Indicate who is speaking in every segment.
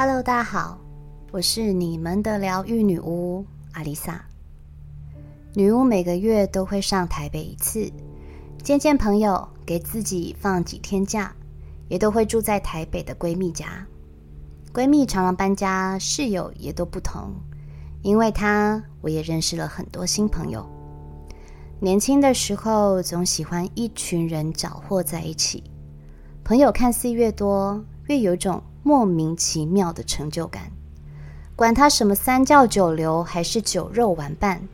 Speaker 1: Hello，大家好，我是你们的疗愈女巫阿丽萨。女巫每个月都会上台北一次，见见朋友，给自己放几天假，也都会住在台北的闺蜜家。闺蜜常常搬家，室友也都不同。因为她，我也认识了很多新朋友。年轻的时候，总喜欢一群人搅和在一起，朋友看似越多，越有种莫名其妙的成就感。管他什么三教九流，还是酒肉玩伴，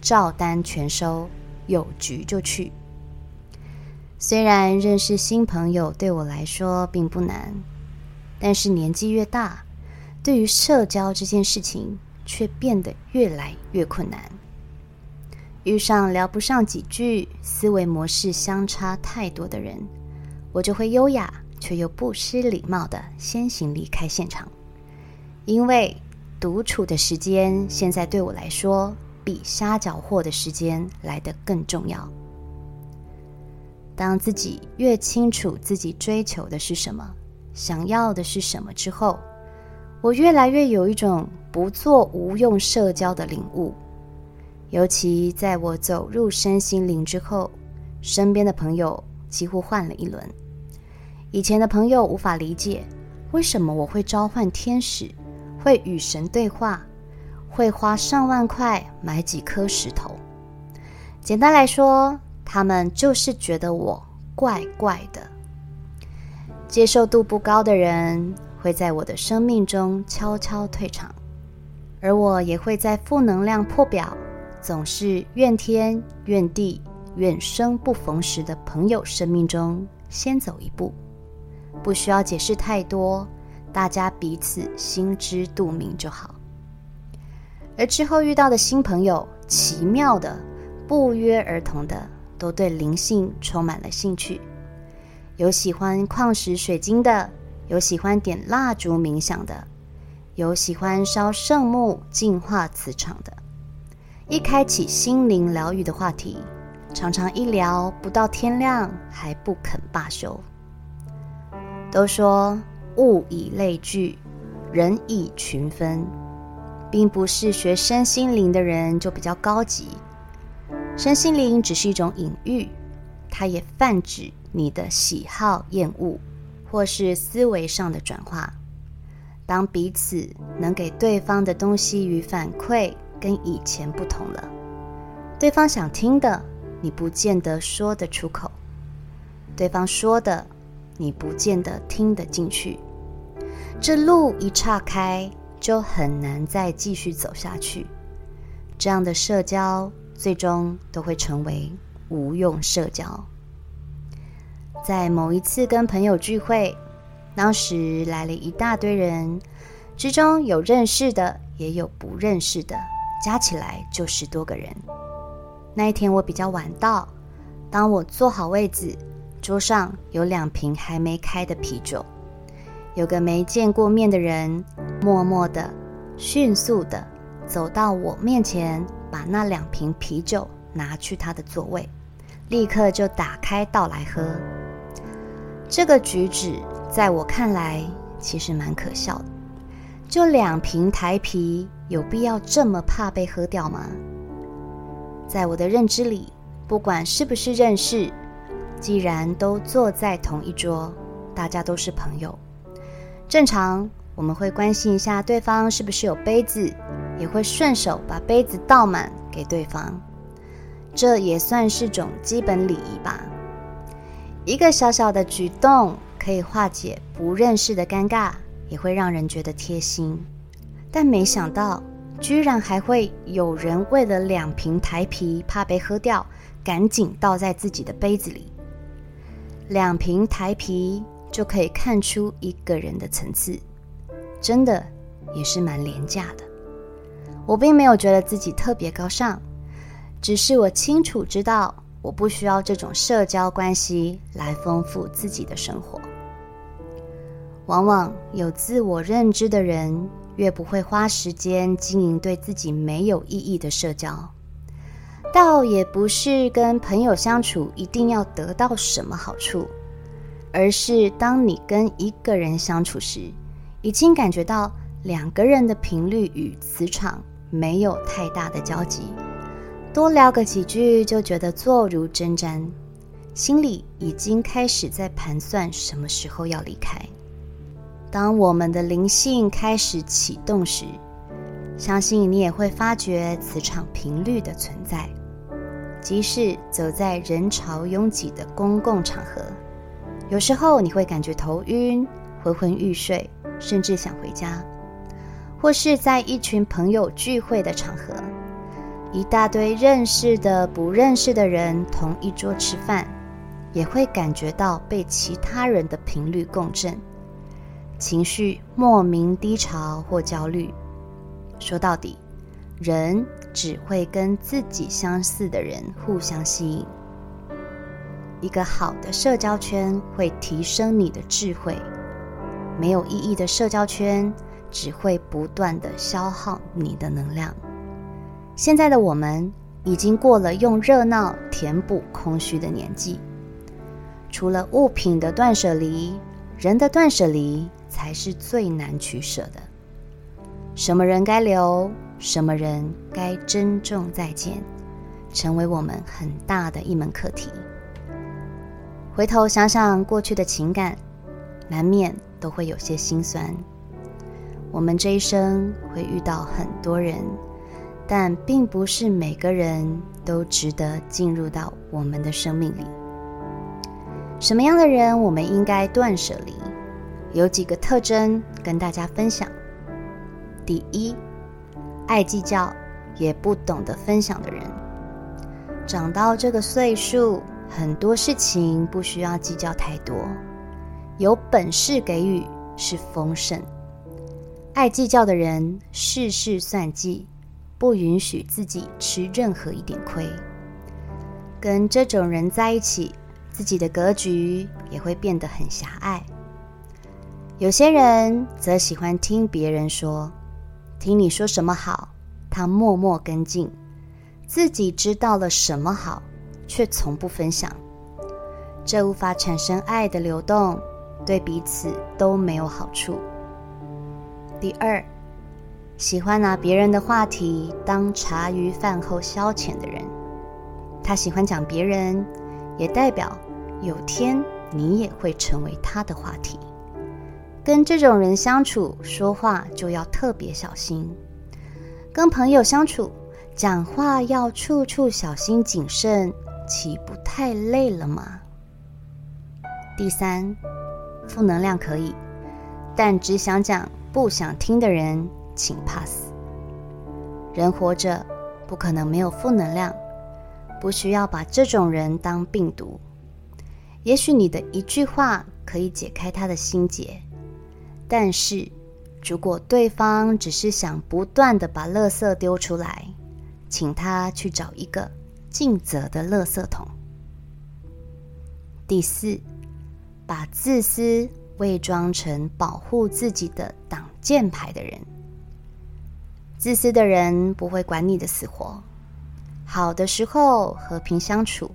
Speaker 1: 照单全收，有局就去。虽然认识新朋友对我来说并不难，但是年纪越大，对于社交这件事情却变得越来越困难。遇上聊不上几句、思维模式相差太多的人，我就会优雅却又不失礼貌的先行离开现场，因为独处的时间现在对我来说比瞎搅和的时间来得更重要。当自己越清楚自己追求的是什么、想要的是什么之后，我越来越有一种不做无用社交的领悟。尤其在我走入身心灵之后，身边的朋友几乎换了一轮。以前的朋友无法理解为什么我会召唤天使，会与神对话，会花上万块买几颗石头。简单来说，他们就是觉得我怪怪的。接受度不高的人会在我的生命中悄悄退场，而我也会在负能量破表，总是怨天怨地、怨生不逢时的朋友生命中先走一步。不需要解释太多，大家彼此心知肚明就好。而之后遇到的新朋友，奇妙的、不约而同的，都对灵性充满了兴趣。有喜欢矿石水晶的，有喜欢点蜡烛冥想的，有喜欢烧圣木净化磁场的。一开启心灵疗愈的话题，常常一聊不到天亮还不肯罢休。都说物以类聚，人以群分，并不是学身心灵的人就比较高级。身心灵只是一种隐喻，它也泛指你的喜好、厌恶，或是思维上的转化。当彼此能给对方的东西与反馈跟以前不同了，对方想听的，你不见得说得出口；对方说的，你不见得听得进去，这路一岔开，就很难再继续走下去。这样的社交最终都会成为无用社交。在某一次跟朋友聚会，当时来了一大堆人，之中有认识的，也有不认识的，加起来就十多个人。那一天我比较晚到，当我坐好位子。桌上有两瓶还没开的啤酒，有个没见过面的人，默默的、迅速的走到我面前，把那两瓶啤酒拿去他的座位，立刻就打开倒来喝。这个举止在我看来其实蛮可笑的，就两瓶台啤，有必要这么怕被喝掉吗？在我的认知里，不管是不是认识。既然都坐在同一桌，大家都是朋友，正常我们会关心一下对方是不是有杯子，也会顺手把杯子倒满给对方，这也算是种基本礼仪吧。一个小小的举动可以化解不认识的尴尬，也会让人觉得贴心。但没想到，居然还会有人为了两瓶台啤怕被喝掉，赶紧倒在自己的杯子里。两瓶台啤就可以看出一个人的层次，真的也是蛮廉价的。我并没有觉得自己特别高尚，只是我清楚知道，我不需要这种社交关系来丰富自己的生活。往往有自我认知的人，越不会花时间经营对自己没有意义的社交。倒也不是跟朋友相处一定要得到什么好处，而是当你跟一个人相处时，已经感觉到两个人的频率与磁场没有太大的交集，多聊个几句就觉得坐如针毡，心里已经开始在盘算什么时候要离开。当我们的灵性开始启动时，相信你也会发觉磁场频率的存在。即使走在人潮拥挤的公共场合，有时候你会感觉头晕、昏昏欲睡，甚至想回家；或是在一群朋友聚会的场合，一大堆认识的、不认识的人同一桌吃饭，也会感觉到被其他人的频率共振，情绪莫名低潮或焦虑。说到底，人。只会跟自己相似的人互相吸引。一个好的社交圈会提升你的智慧，没有意义的社交圈只会不断地消耗你的能量。现在的我们已经过了用热闹填补空虚的年纪，除了物品的断舍离，人的断舍离才是最难取舍的。什么人该留？什么人该珍重再见，成为我们很大的一门课题。回头想想过去的情感，难免都会有些心酸。我们这一生会遇到很多人，但并不是每个人都值得进入到我们的生命里。什么样的人我们应该断舍离？有几个特征跟大家分享。第一。爱计较也不懂得分享的人，长到这个岁数，很多事情不需要计较太多，有本事给予是丰盛。爱计较的人事事算计，不允许自己吃任何一点亏。跟这种人在一起，自己的格局也会变得很狭隘。有些人则喜欢听别人说。听你说什么好，他默默跟进，自己知道了什么好，却从不分享，这无法产生爱的流动，对彼此都没有好处。第二，喜欢拿别人的话题当茶余饭后消遣的人，他喜欢讲别人，也代表有天你也会成为他的话题。跟这种人相处，说话就要特别小心。跟朋友相处，讲话要处处小心谨慎，岂不太累了吗？第三，负能量可以，但只想讲不想听的人，请 pass。人活着不可能没有负能量，不需要把这种人当病毒。也许你的一句话可以解开他的心结。但是，如果对方只是想不断地把垃圾丢出来，请他去找一个尽责的垃圾桶。第四，把自私伪装成保护自己的挡箭牌的人。自私的人不会管你的死活，好的时候和平相处，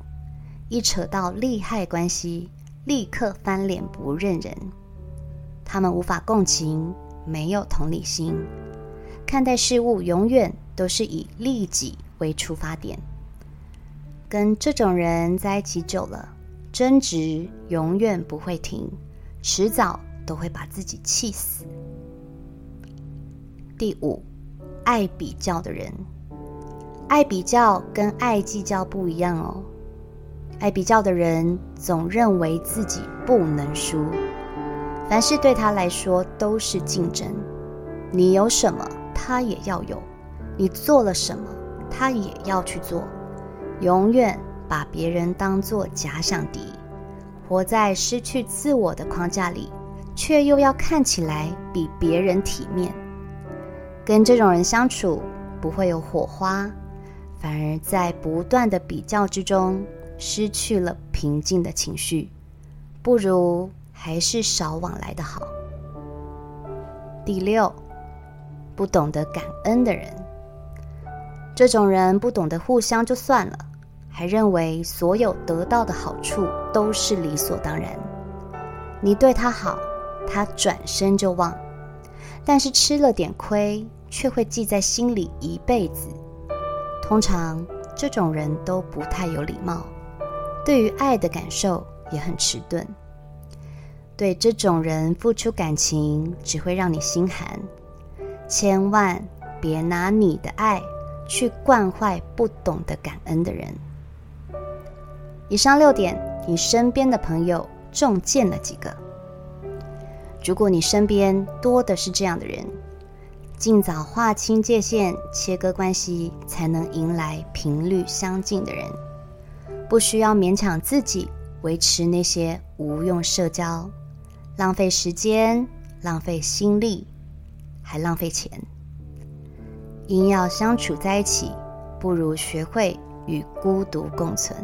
Speaker 1: 一扯到利害关系，立刻翻脸不认人。他们无法共情，没有同理心，看待事物永远都是以利己为出发点。跟这种人在一起久了，争执永远不会停，迟早都会把自己气死。第五，爱比较的人，爱比较跟爱计较不一样哦。爱比较的人总认为自己不能输。凡事对他来说都是竞争，你有什么，他也要有；你做了什么，他也要去做。永远把别人当作假想敌，活在失去自我的框架里，却又要看起来比别人体面。跟这种人相处不会有火花，反而在不断的比较之中失去了平静的情绪。不如。还是少往来的好。第六，不懂得感恩的人，这种人不懂得互相就算了，还认为所有得到的好处都是理所当然。你对他好，他转身就忘；但是吃了点亏，却会记在心里一辈子。通常这种人都不太有礼貌，对于爱的感受也很迟钝。对这种人付出感情，只会让你心寒。千万别拿你的爱去惯坏不懂得感恩的人。以上六点，你身边的朋友中箭了几个？如果你身边多的是这样的人，尽早划清界限，切割关系，才能迎来频率相近的人。不需要勉强自己维持那些无用社交，浪费时间，浪费心力，还浪费钱。硬要相处在一起，不如学会与孤独共存。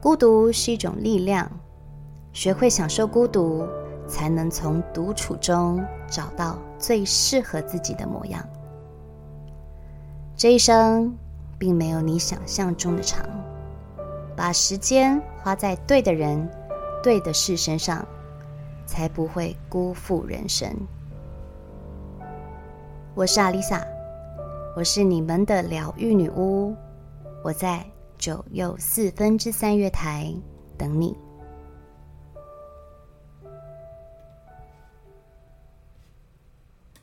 Speaker 1: 孤独是一种力量，学会享受孤独，才能从独处中找到最适合自己的模样。这一生并没有你想象中的长，把时间花在对的人、对的事身上，才不会辜负人生。我是阿丽萨，我是你们的疗愈女巫，我在。九又四分之三月台等你。